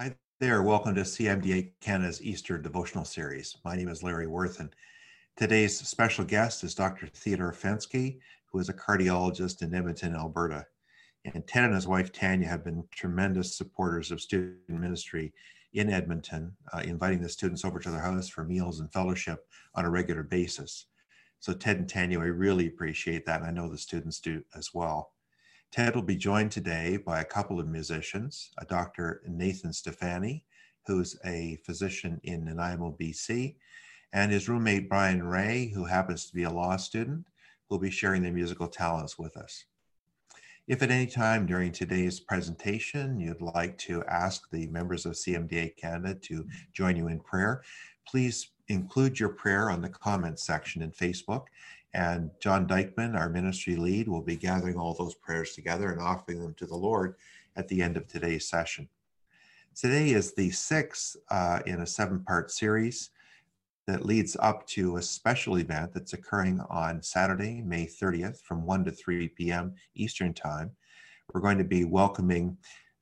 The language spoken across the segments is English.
Hi there. Welcome to CMDA Canada's Easter devotional series. My name is Larry Worthen, and today's special guest is Dr. Theodore Fenske, who is a cardiologist in Edmonton, Alberta. And Ted and his wife Tanya have been tremendous supporters of student ministry in Edmonton, uh, inviting the students over to their house for meals and fellowship on a regular basis. So, Ted and Tanya, I really appreciate that, and I know the students do as well. Ted will be joined today by a couple of musicians, a Dr. Nathan Stefani, who's a physician in Nanaimo, BC, and his roommate Brian Ray, who happens to be a law student, who will be sharing their musical talents with us. If at any time during today's presentation you'd like to ask the members of CMDA Canada to join you in prayer, please include your prayer on the comments section in Facebook and John Dykeman, our ministry lead, will be gathering all those prayers together and offering them to the Lord at the end of today's session. Today is the sixth uh, in a seven part series that leads up to a special event that's occurring on Saturday, May 30th from 1 to 3 p.m. Eastern Time. We're going to be welcoming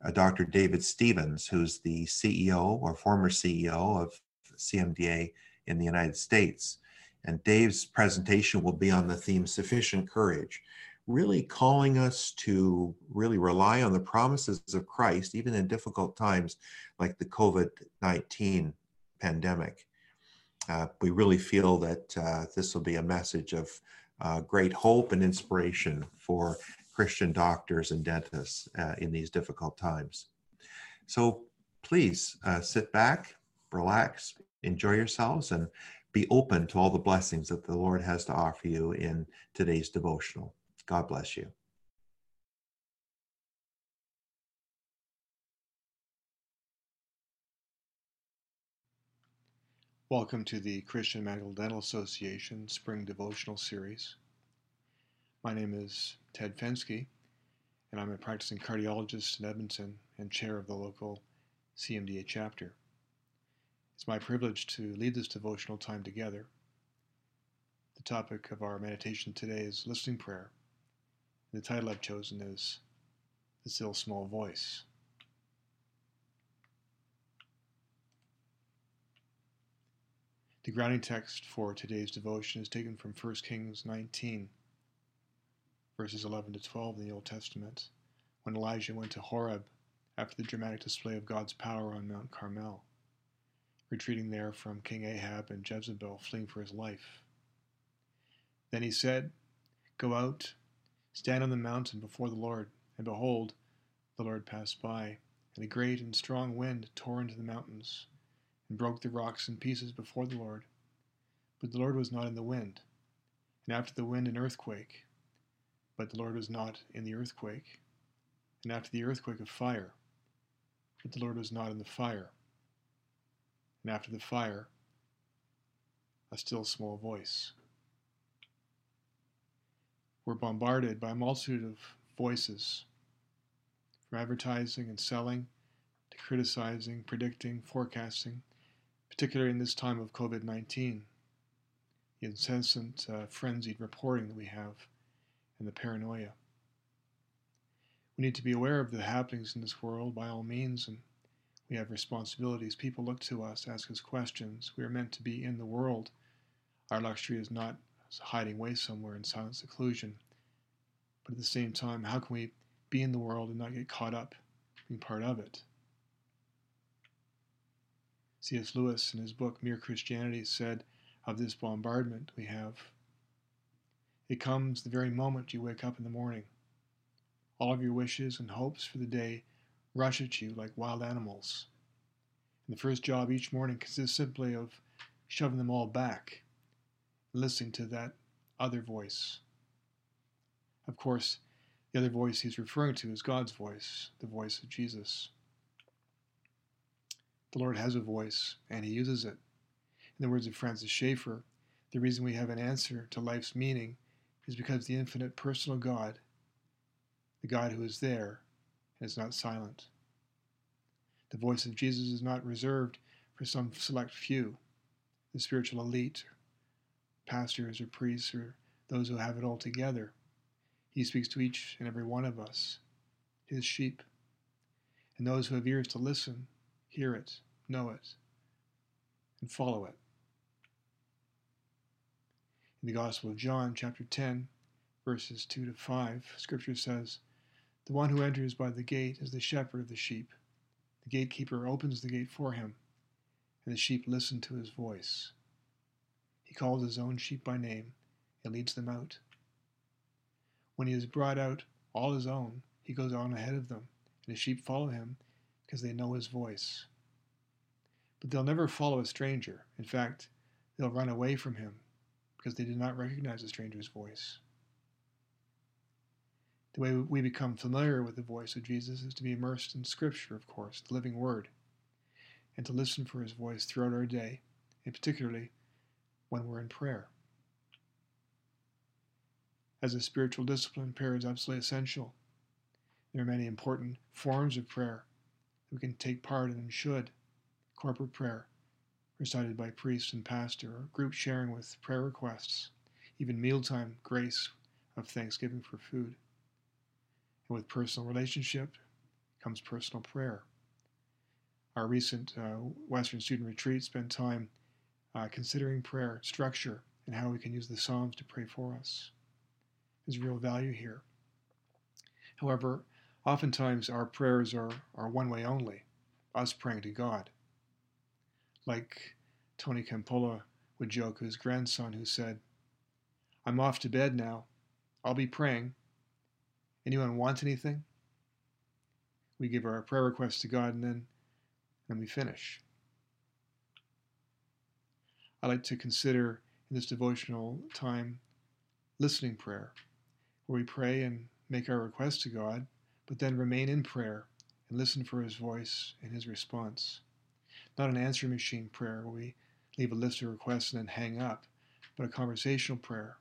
uh, Dr. David Stevens, who's the CEO or former CEO of CMDA in the United States. And Dave's presentation will be on the theme Sufficient Courage, really calling us to really rely on the promises of Christ, even in difficult times like the COVID 19 pandemic. Uh, we really feel that uh, this will be a message of uh, great hope and inspiration for Christian doctors and dentists uh, in these difficult times. So please uh, sit back, relax, enjoy yourselves, and be open to all the blessings that the Lord has to offer you in today's devotional. God bless you. Welcome to the Christian Medical Dental Association Spring Devotional Series. My name is Ted Fenske, and I'm a practicing cardiologist in Edmonton and chair of the local CMDA chapter. It's my privilege to lead this devotional time together. The topic of our meditation today is listening prayer. The title I've chosen is The Still Small Voice. The grounding text for today's devotion is taken from 1 Kings 19, verses 11 to 12 in the Old Testament, when Elijah went to Horeb after the dramatic display of God's power on Mount Carmel retreating there from King Ahab and Jezebel, fleeing for his life. Then he said, Go out, stand on the mountain before the Lord. And behold, the Lord passed by, and a great and strong wind tore into the mountains, and broke the rocks in pieces before the Lord. But the Lord was not in the wind, and after the wind an earthquake. But the Lord was not in the earthquake, and after the earthquake a fire. But the Lord was not in the fire and after the fire, a still small voice. We're bombarded by a multitude of voices, from advertising and selling to criticizing, predicting, forecasting, particularly in this time of COVID 19, the incessant uh, frenzied reporting that we have, and the paranoia. We need to be aware of the happenings in this world by all means and we have responsibilities. People look to us, ask us questions. We are meant to be in the world. Our luxury is not hiding away somewhere in silent seclusion. But at the same time, how can we be in the world and not get caught up being part of it? C.S. Lewis, in his book Mere Christianity, said of this bombardment we have it comes the very moment you wake up in the morning. All of your wishes and hopes for the day rush at you like wild animals. And the first job each morning consists simply of shoving them all back listening to that other voice. Of course, the other voice he's referring to is God's voice, the voice of Jesus. The Lord has a voice, and he uses it. In the words of Francis Schaeffer, the reason we have an answer to life's meaning is because the infinite personal God, the God who is there, is not silent. The voice of Jesus is not reserved for some select few, the spiritual elite, pastors or priests or those who have it all together. He speaks to each and every one of us, his sheep. And those who have ears to listen hear it, know it, and follow it. In the Gospel of John, chapter 10, verses 2 to 5, Scripture says, The one who enters by the gate is the shepherd of the sheep. The gatekeeper opens the gate for him, and the sheep listen to his voice. He calls his own sheep by name and leads them out. When he has brought out all his own, he goes on ahead of them, and the sheep follow him because they know his voice. But they'll never follow a stranger. In fact, they'll run away from him because they did not recognize a stranger's voice. The way we become familiar with the voice of Jesus is to be immersed in Scripture, of course, the living Word, and to listen for His voice throughout our day, and particularly when we're in prayer. As a spiritual discipline, prayer is absolutely essential. There are many important forms of prayer that we can take part in and should. Corporate prayer, recited by priest and pastor, or group sharing with prayer requests, even mealtime grace of thanksgiving for food. And with personal relationship comes personal prayer. Our recent uh, Western student retreat spent time uh, considering prayer structure and how we can use the Psalms to pray for us. There's real value here. However, oftentimes our prayers are, are one way only, us praying to God. Like Tony Campolo would joke his grandson who said, I'm off to bed now. I'll be praying. Anyone want anything? We give our prayer requests to God and then, then we finish. I like to consider in this devotional time listening prayer, where we pray and make our request to God, but then remain in prayer and listen for His voice and His response. Not an answer machine prayer where we leave a list of requests and then hang up, but a conversational prayer,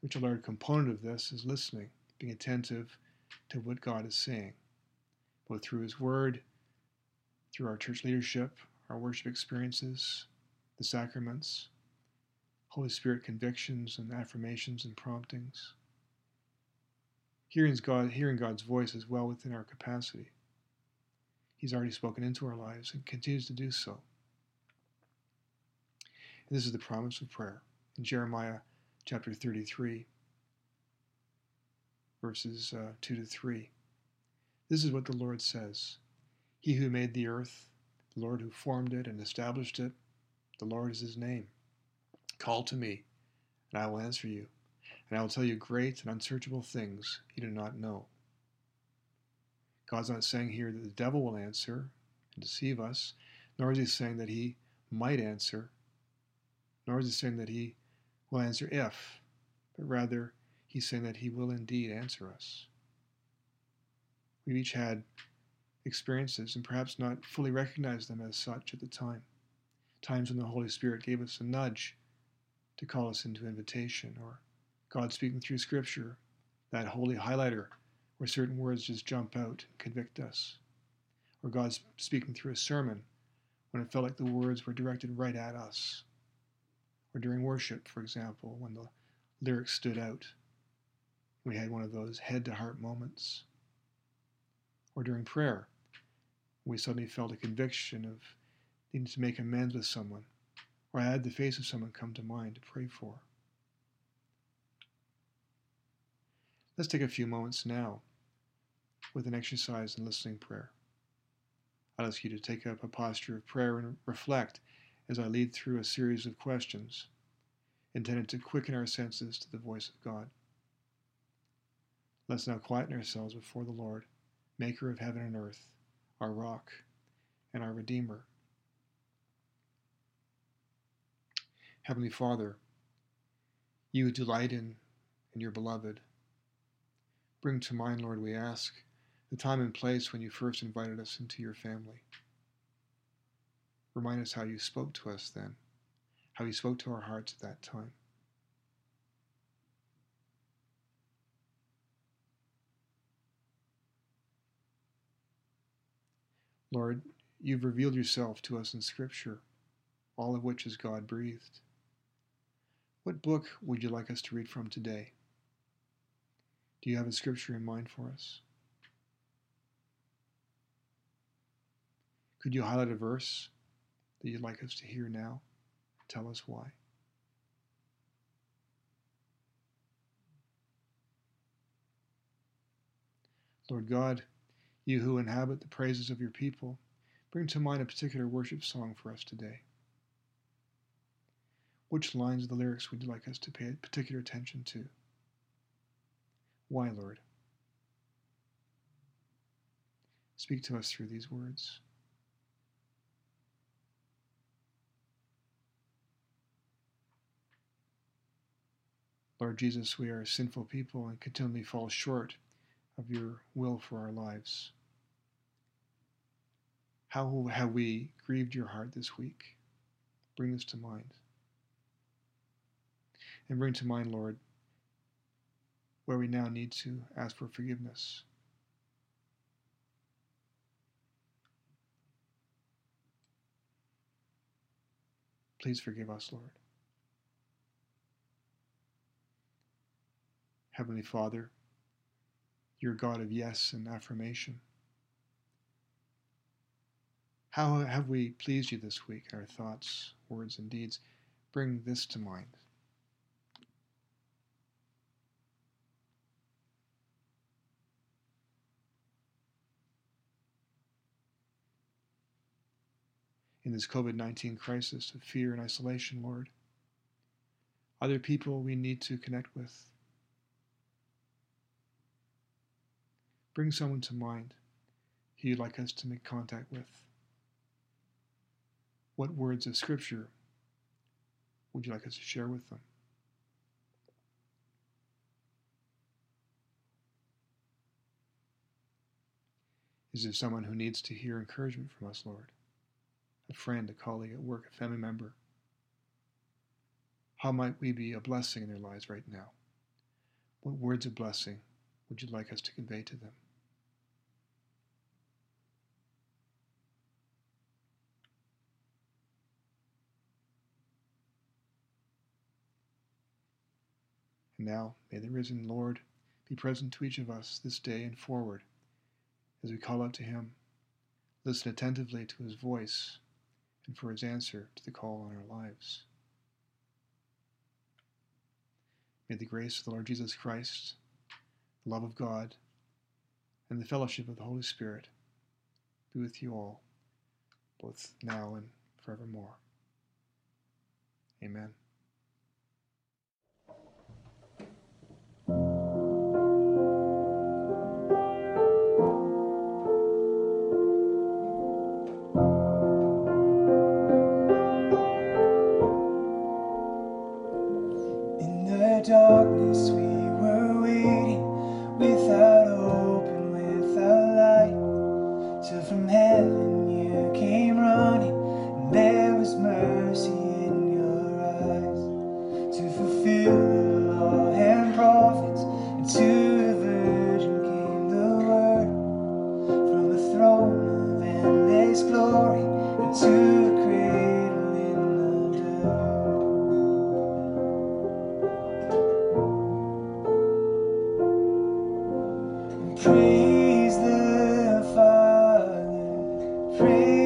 which a large component of this is listening, being attentive to what God is saying, both through His Word, through our church leadership, our worship experiences, the sacraments, Holy Spirit convictions and affirmations and promptings. Hearing, God, hearing God's voice is well within our capacity. He's already spoken into our lives and continues to do so. And this is the promise of prayer in Jeremiah chapter 33, verses uh, 2 to 3. This is what the Lord says He who made the earth, the Lord who formed it and established it, the Lord is his name. Call to me, and I will answer you, and I will tell you great and unsearchable things you do not know. God's not saying here that the devil will answer and deceive us, nor is he saying that he might answer, nor is he saying that he will answer if, but rather he's saying that he will indeed answer us. We've each had experiences and perhaps not fully recognized them as such at the time times when the Holy Spirit gave us a nudge to call us into invitation, or God speaking through Scripture, that holy highlighter where certain words just jump out and convict us, or God speaking through a sermon when it felt like the words were directed right at us, or during worship, for example, when the lyrics stood out. We had one of those head to heart moments. Or during prayer, we suddenly felt a conviction of needing to make amends with someone, or I had the face of someone come to mind to pray for. Let's take a few moments now with an exercise in listening prayer. I'd ask you to take up a posture of prayer and reflect as I lead through a series of questions intended to quicken our senses to the voice of God. Let's now quieten ourselves before the Lord, Maker of heaven and earth, our rock and our Redeemer. Heavenly Father, you delight in, in your beloved. Bring to mind, Lord, we ask, the time and place when you first invited us into your family. Remind us how you spoke to us then, how you spoke to our hearts at that time. Lord, you've revealed yourself to us in Scripture, all of which is God breathed. What book would you like us to read from today? Do you have a scripture in mind for us? Could you highlight a verse that you'd like us to hear now? Tell us why. Lord God, you who inhabit the praises of your people, bring to mind a particular worship song for us today. Which lines of the lyrics would you like us to pay particular attention to? Why, Lord? Speak to us through these words. Lord Jesus, we are sinful people and continually fall short of your will for our lives. How have we grieved your heart this week? Bring this to mind. And bring to mind, Lord, where we now need to ask for forgiveness. Please forgive us, Lord. Heavenly Father, you're God of yes and affirmation. How have we pleased you this week our thoughts, words, and deeds? Bring this to mind. In this COVID 19 crisis of fear and isolation, Lord, other people we need to connect with, Bring someone to mind who you'd like us to make contact with. What words of Scripture would you like us to share with them? Is there someone who needs to hear encouragement from us, Lord? A friend, a colleague at work, a family member? How might we be a blessing in their lives right now? What words of blessing would you like us to convey to them? Now may the risen Lord be present to each of us this day and forward as we call out to him, listen attentively to his voice and for his answer to the call on our lives. May the grace of the Lord Jesus Christ, the love of God, and the fellowship of the Holy Spirit be with you all, both now and forevermore. Amen. praise.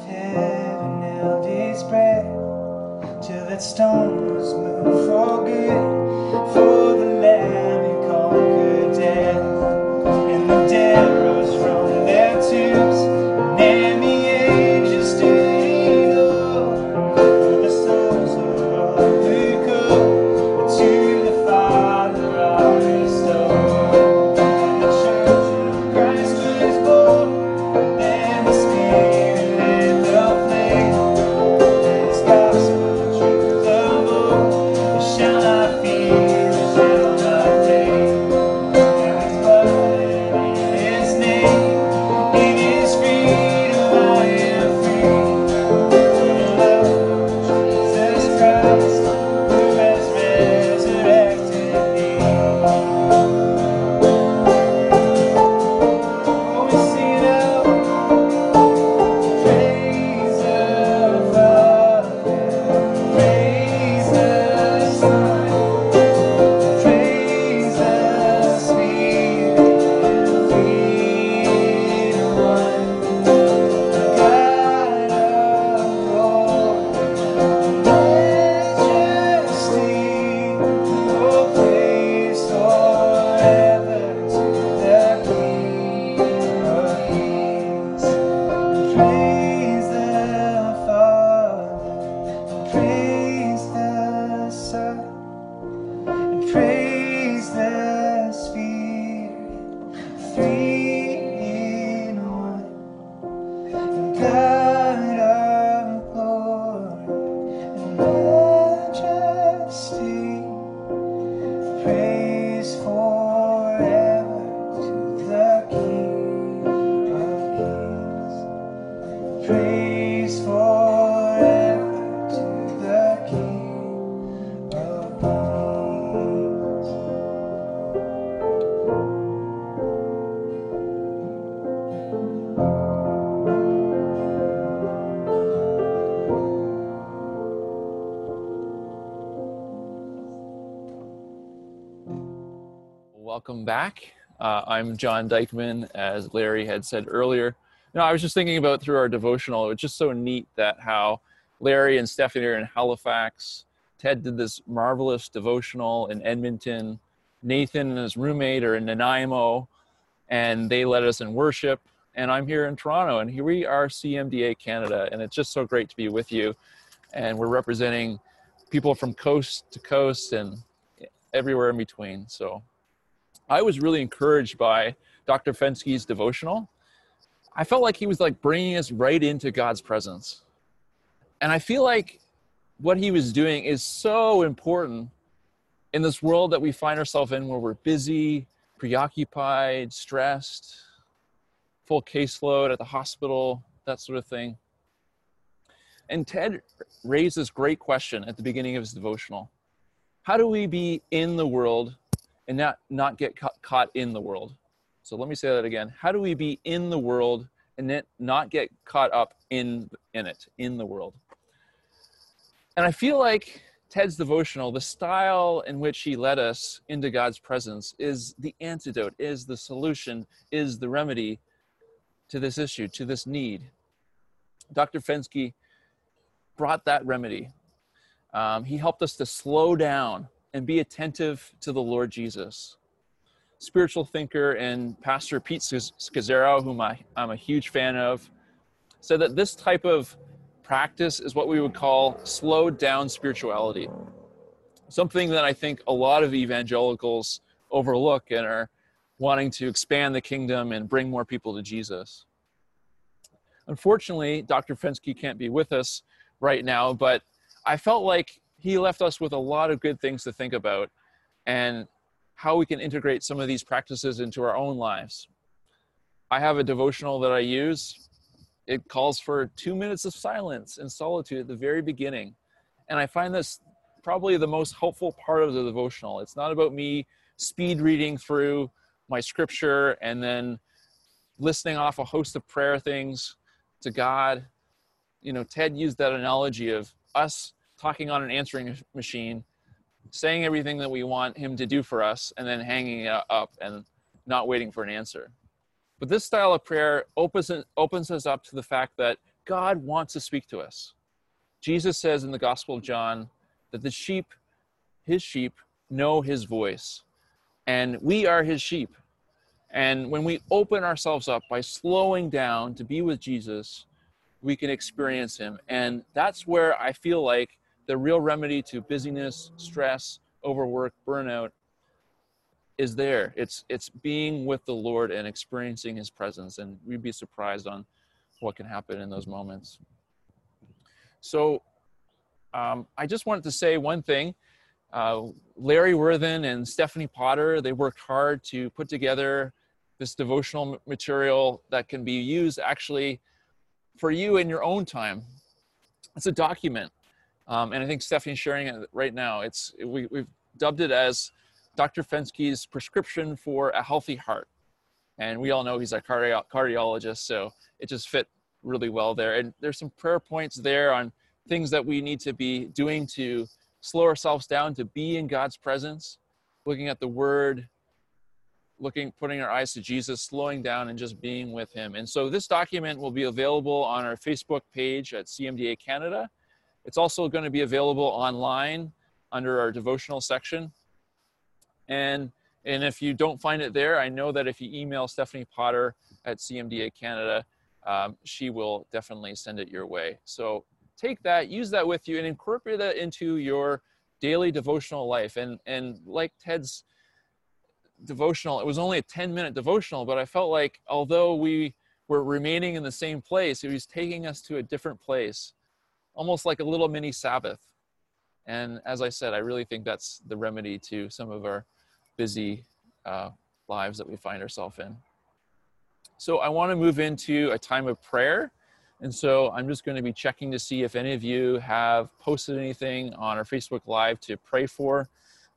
Of heaven held its breath till that stones move for good for the lamb who conquered death back. Uh, I'm John Dykeman, as Larry had said earlier. No, I was just thinking about through our devotional. It's just so neat that how Larry and Stephanie are in Halifax. Ted did this marvelous devotional in Edmonton. Nathan and his roommate are in Nanaimo, and they led us in worship. And I'm here in Toronto, and here we are, CMDA Canada, and it's just so great to be with you. And we're representing people from coast to coast and everywhere in between. So I was really encouraged by Dr. Fenske's devotional. I felt like he was like bringing us right into God's presence. And I feel like what he was doing is so important in this world that we find ourselves in where we're busy, preoccupied, stressed, full caseload at the hospital, that sort of thing. And Ted raised this great question at the beginning of his devotional. How do we be in the world and not, not get ca- caught in the world? So let me say that again. How do we be in the world and not get caught up in, in it, in the world? And I feel like Ted's devotional, the style in which he led us into God's presence, is the antidote, is the solution, is the remedy to this issue, to this need. Dr. Fenske brought that remedy. Um, he helped us to slow down and be attentive to the Lord Jesus. Spiritual thinker and pastor Pete Scazzero, whom I, I'm a huge fan of, said that this type of practice is what we would call slowed down spirituality. Something that I think a lot of evangelicals overlook and are wanting to expand the kingdom and bring more people to Jesus. Unfortunately, Dr. Fenske can't be with us right now, but I felt like he left us with a lot of good things to think about and how we can integrate some of these practices into our own lives. I have a devotional that I use. It calls for two minutes of silence and solitude at the very beginning. And I find this probably the most helpful part of the devotional. It's not about me speed reading through my scripture and then listening off a host of prayer things to God. You know, Ted used that analogy of us talking on an answering machine, saying everything that we want him to do for us, and then hanging it up and not waiting for an answer. But this style of prayer opens, opens us up to the fact that God wants to speak to us. Jesus says in the Gospel of John that the sheep, his sheep, know his voice, and we are his sheep. And when we open ourselves up by slowing down to be with Jesus, we can experience him. And that's where I feel like the real remedy to busyness, stress, overwork, burnout is there. It's it's being with the Lord and experiencing his presence and we'd be surprised on what can happen in those moments. So um, I just wanted to say one thing. Uh, Larry Worthen and Stephanie Potter, they worked hard to put together this devotional material that can be used actually for you in your own time. It's a document. Um, and I think Stephanie's sharing it right now. It's we, we've dubbed it as Dr. Fenske's prescription for a healthy heart. And we all know he's a cardio- cardiologist, so it just fit really well there. And there's some prayer points there on things that we need to be doing to slow ourselves down to be in God's presence, looking at the word, looking putting our eyes to Jesus, slowing down and just being with him. And so this document will be available on our Facebook page at CMDA Canada. It's also going to be available online under our devotional section. And and if you don't find it there, I know that if you email Stephanie Potter at CMDA Canada, um, she will definitely send it your way. So take that, use that with you, and incorporate that into your daily devotional life. And and like Ted's devotional, it was only a 10 minute devotional, but I felt like although we were remaining in the same place, it was taking us to a different place, almost like a little mini Sabbath. And as I said, I really think that's the remedy to some of our busy uh, lives that we find ourselves in. So I want to move into a time of prayer. And so I'm just going to be checking to see if any of you have posted anything on our Facebook Live to pray for.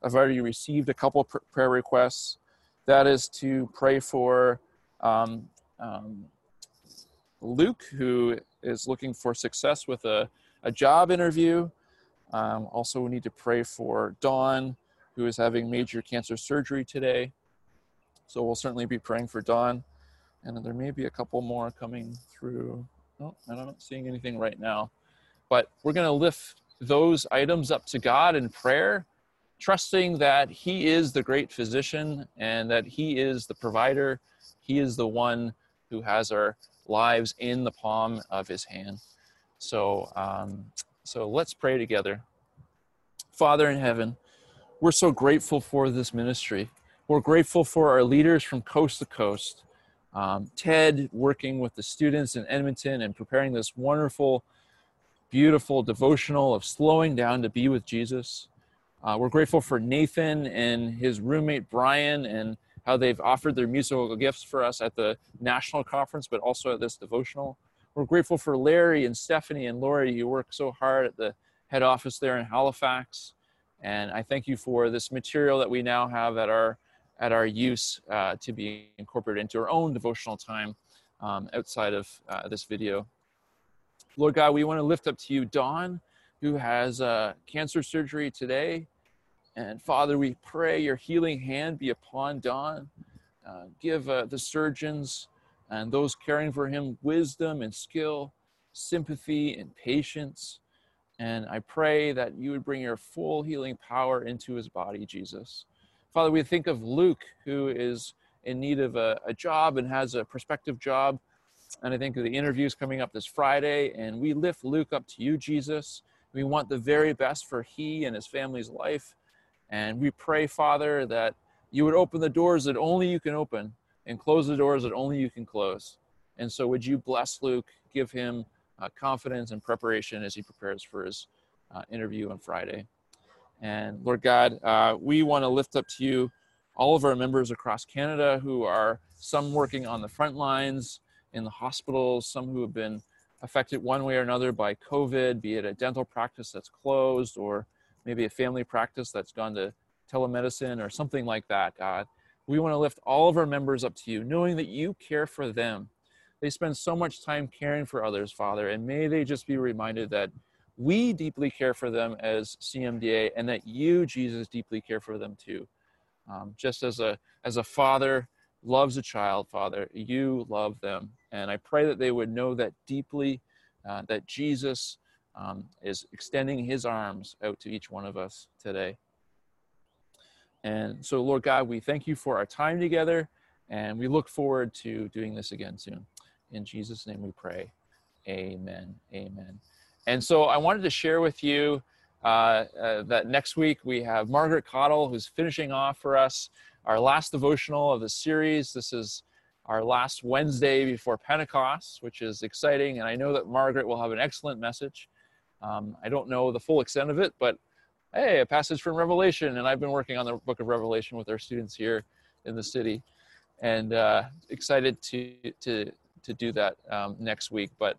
I've already received a couple pr- prayer requests. That is to pray for um, um, Luke, who is looking for success with a, a job interview. Um, also, we need to pray for Dawn, who is having major cancer surgery today. So we'll certainly be praying for Dawn. And there may be a couple more coming through. Oh, I'm not seeing anything right now. But we're going to lift those items up to God in prayer, trusting that He is the great physician and that He is the provider. He is the one who has our lives in the palm of His hand. So, um, so let's pray together. Father in heaven, we're so grateful for this ministry. We're grateful for our leaders from coast to coast um, Ted working with the students in Edmonton and preparing this wonderful, beautiful devotional of slowing down to be with Jesus. Uh, we're grateful for Nathan and his roommate Brian and how they've offered their musical gifts for us at the national conference, but also at this devotional. We're grateful for Larry and Stephanie and Lori. You work so hard at the head office there in Halifax. And I thank you for this material that we now have at our at our use uh, to be incorporated into our own devotional time um, outside of uh, this video. Lord God, we want to lift up to you Dawn, who has uh, cancer surgery today. And Father, we pray your healing hand be upon Dawn. Uh, give uh, the surgeons and those caring for him wisdom and skill, sympathy and patience. And I pray that you would bring your full healing power into his body, Jesus. Father, we think of Luke, who is in need of a, a job and has a prospective job. And I think the interviews coming up this Friday, and we lift Luke up to you, Jesus. We want the very best for he and his family's life. And we pray, Father, that you would open the doors that only you can open and close the doors that only you can close. And so, would you bless Luke, give him uh, confidence and preparation as he prepares for his uh, interview on Friday. And Lord God, uh, we want to lift up to you all of our members across Canada who are some working on the front lines in the hospitals, some who have been affected one way or another by COVID, be it a dental practice that's closed or maybe a family practice that's gone to telemedicine or something like that, God. We want to lift all of our members up to you, knowing that you care for them. They spend so much time caring for others, Father, and may they just be reminded that we deeply care for them as CMDA, and that you, Jesus, deeply care for them too. Um, just as a as a father loves a child, Father, you love them. And I pray that they would know that deeply, uh, that Jesus um, is extending his arms out to each one of us today. And so, Lord God, we thank you for our time together, and we look forward to doing this again soon. In Jesus' name we pray. Amen. Amen. And so I wanted to share with you uh, uh, that next week we have Margaret Cottle, who's finishing off for us our last devotional of the series. This is our last Wednesday before Pentecost, which is exciting. And I know that Margaret will have an excellent message. Um, I don't know the full extent of it, but hey, a passage from Revelation. And I've been working on the book of Revelation with our students here in the city and uh, excited to, to, to do that um, next week. But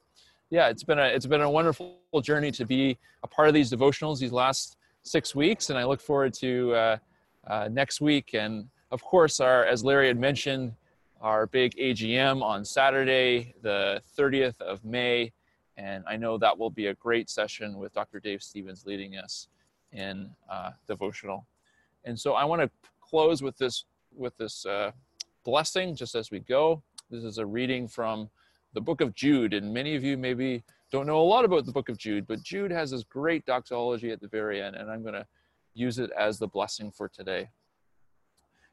yeah, it's been a it's been a wonderful journey to be a part of these devotionals these last six weeks, and I look forward to uh, uh, next week. And of course, our as Larry had mentioned, our big AGM on Saturday, the 30th of May, and I know that will be a great session with Dr. Dave Stevens leading us in uh, devotional. And so I want to close with this with this uh, blessing just as we go. This is a reading from the book of Jude, and many of you maybe don't know a lot about the book of Jude, but Jude has this great doxology at the very end, and I'm going to use it as the blessing for today.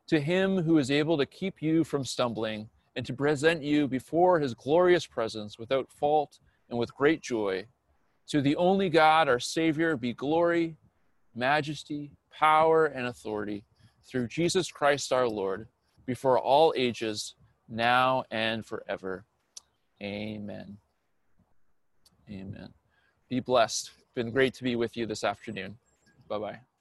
To him who is able to keep you from stumbling and to present you before his glorious presence without fault and with great joy, to the only God, our Savior, be glory, majesty, power, and authority through Jesus Christ our Lord, before all ages, now and forever. Amen. Amen. Be blessed. Been great to be with you this afternoon. Bye bye.